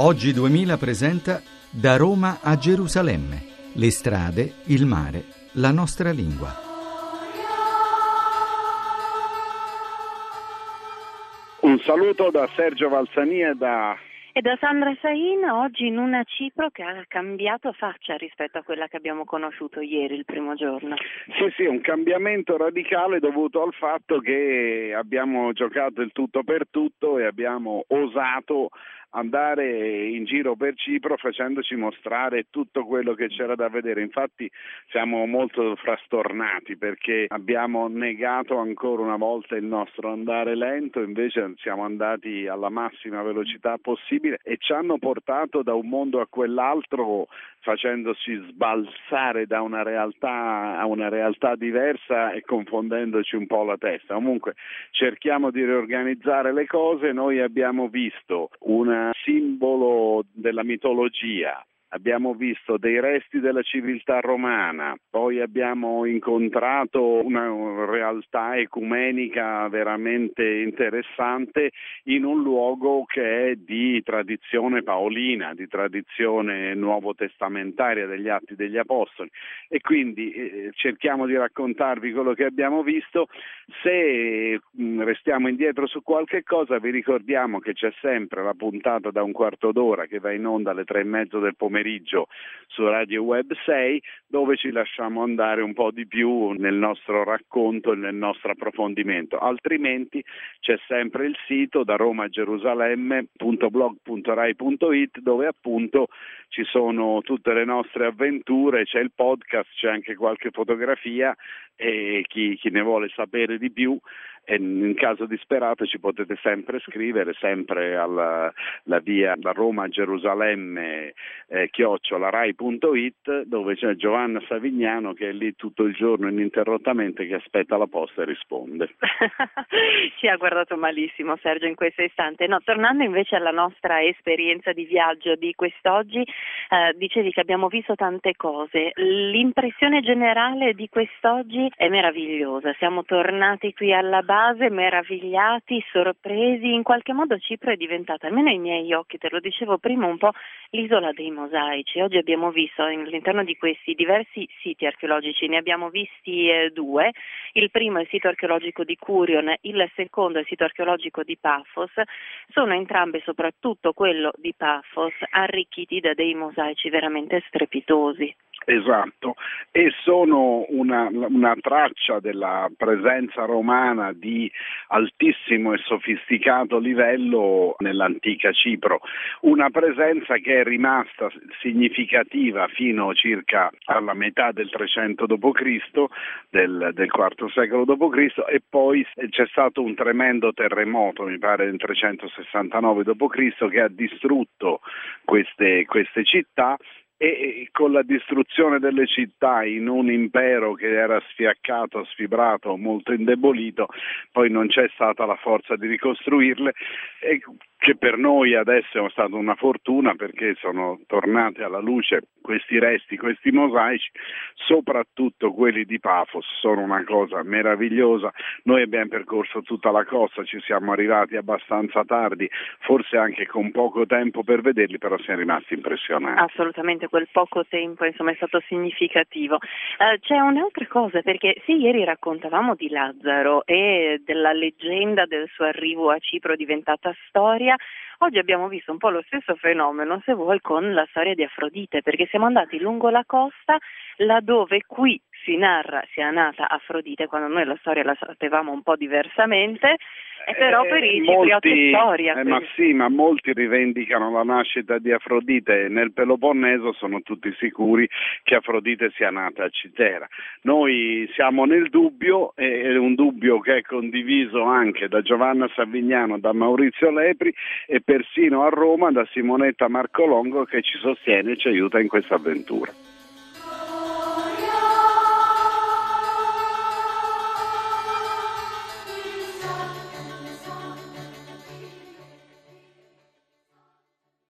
Oggi 2000 presenta Da Roma a Gerusalemme. Le strade, il mare, la nostra lingua. Un saluto da Sergio Valsani e da e da Sandra Saina oggi in una Cipro che ha cambiato faccia rispetto a quella che abbiamo conosciuto ieri, il primo giorno. Sì, sì, un cambiamento radicale dovuto al fatto che abbiamo giocato il tutto per tutto e abbiamo osato andare in giro per Cipro facendoci mostrare tutto quello che c'era da vedere. Infatti siamo molto frastornati perché abbiamo negato ancora una volta il nostro andare lento, invece siamo andati alla massima velocità possibile e ci hanno portato da un mondo a quell'altro facendoci sbalzare da una realtà a una realtà diversa e confondendoci un po' la testa. Comunque cerchiamo di riorganizzare le cose, noi abbiamo visto una simbolo della mitologia abbiamo visto dei resti della civiltà romana, poi abbiamo incontrato una realtà ecumenica veramente interessante in un luogo che è di tradizione paolina, di tradizione nuovo testamentaria degli Atti degli Apostoli e quindi eh, cerchiamo di raccontarvi quello che abbiamo visto. Se mm, restiamo indietro su qualche cosa vi ricordiamo che c'è sempre la puntata da un quarto d'ora che va in onda alle tre e mezzo del pomeriggio pomeriggio su Radio Web 6 dove ci lasciamo andare un po' di più nel nostro racconto e nel nostro approfondimento. Altrimenti c'è sempre il sito da Roma a Gerusalemme.blog.rai.it dove appunto ci sono tutte le nostre avventure, c'è il podcast, c'è anche qualche fotografia e chi, chi ne vuole sapere di più e in caso disperato ci potete sempre scrivere, sempre alla via da Roma a Gerusalemme eh, chiocciolarai.it dove c'è Giovanna Savignano che è lì tutto il giorno ininterrottamente che aspetta la posta e risponde. ci ha guardato malissimo Sergio in questo istante. No, tornando invece alla nostra esperienza di viaggio di quest'oggi, eh, dicevi che abbiamo visto tante cose. L'impressione generale di quest'oggi è meravigliosa. Siamo tornati qui alla base base meravigliati, sorpresi, in qualche modo Cipro è diventata, almeno ai miei occhi, te lo dicevo prima, un po' l'isola dei mosaici. Oggi abbiamo visto all'interno di questi diversi siti archeologici, ne abbiamo visti eh, due, il primo è il sito archeologico di Curion, il secondo è il sito archeologico di Paphos, sono entrambi, soprattutto quello di Paphos, arricchiti da dei mosaici veramente strepitosi. Esatto, e sono una, una, traccia della presenza romana di altissimo e sofisticato livello nell'antica Cipro, una presenza che è rimasta significativa fino circa alla metà del 300 d.C., del, del IV secolo d.C. e poi c'è stato un tremendo terremoto, mi pare nel 369 d.C., che ha distrutto queste, queste città e con la distruzione delle città in un impero che era sfiaccato, sfibrato, molto indebolito, poi non c'è stata la forza di ricostruirle. E che per noi adesso è stata una fortuna perché sono tornati alla luce questi resti, questi mosaici, soprattutto quelli di Pafos, sono una cosa meravigliosa. Noi abbiamo percorso tutta la costa, ci siamo arrivati abbastanza tardi, forse anche con poco tempo per vederli, però siamo rimasti impressionati. Assolutamente, quel poco tempo insomma, è stato significativo. Uh, c'è un'altra cosa, perché sì, ieri raccontavamo di Lazzaro e della leggenda del suo arrivo a Cipro diventata storia, storia. Oggi abbiamo visto un po' lo stesso fenomeno, se vuoi, con la storia di Afrodite, perché siamo andati lungo la costa, laddove qui si narra sia nata Afrodite, quando noi la storia la sapevamo un po' diversamente, e però per i cipriotti storia. Eh, ma sì, ma molti rivendicano la nascita di Afrodite nel Peloponneso sono tutti sicuri che Afrodite sia nata a Citera. Noi siamo nel dubbio, è un dubbio che è condiviso anche da Giovanna Savignano, da Maurizio Lepri e persino a Roma da Simonetta Marcolongo che ci sostiene e ci aiuta in questa avventura.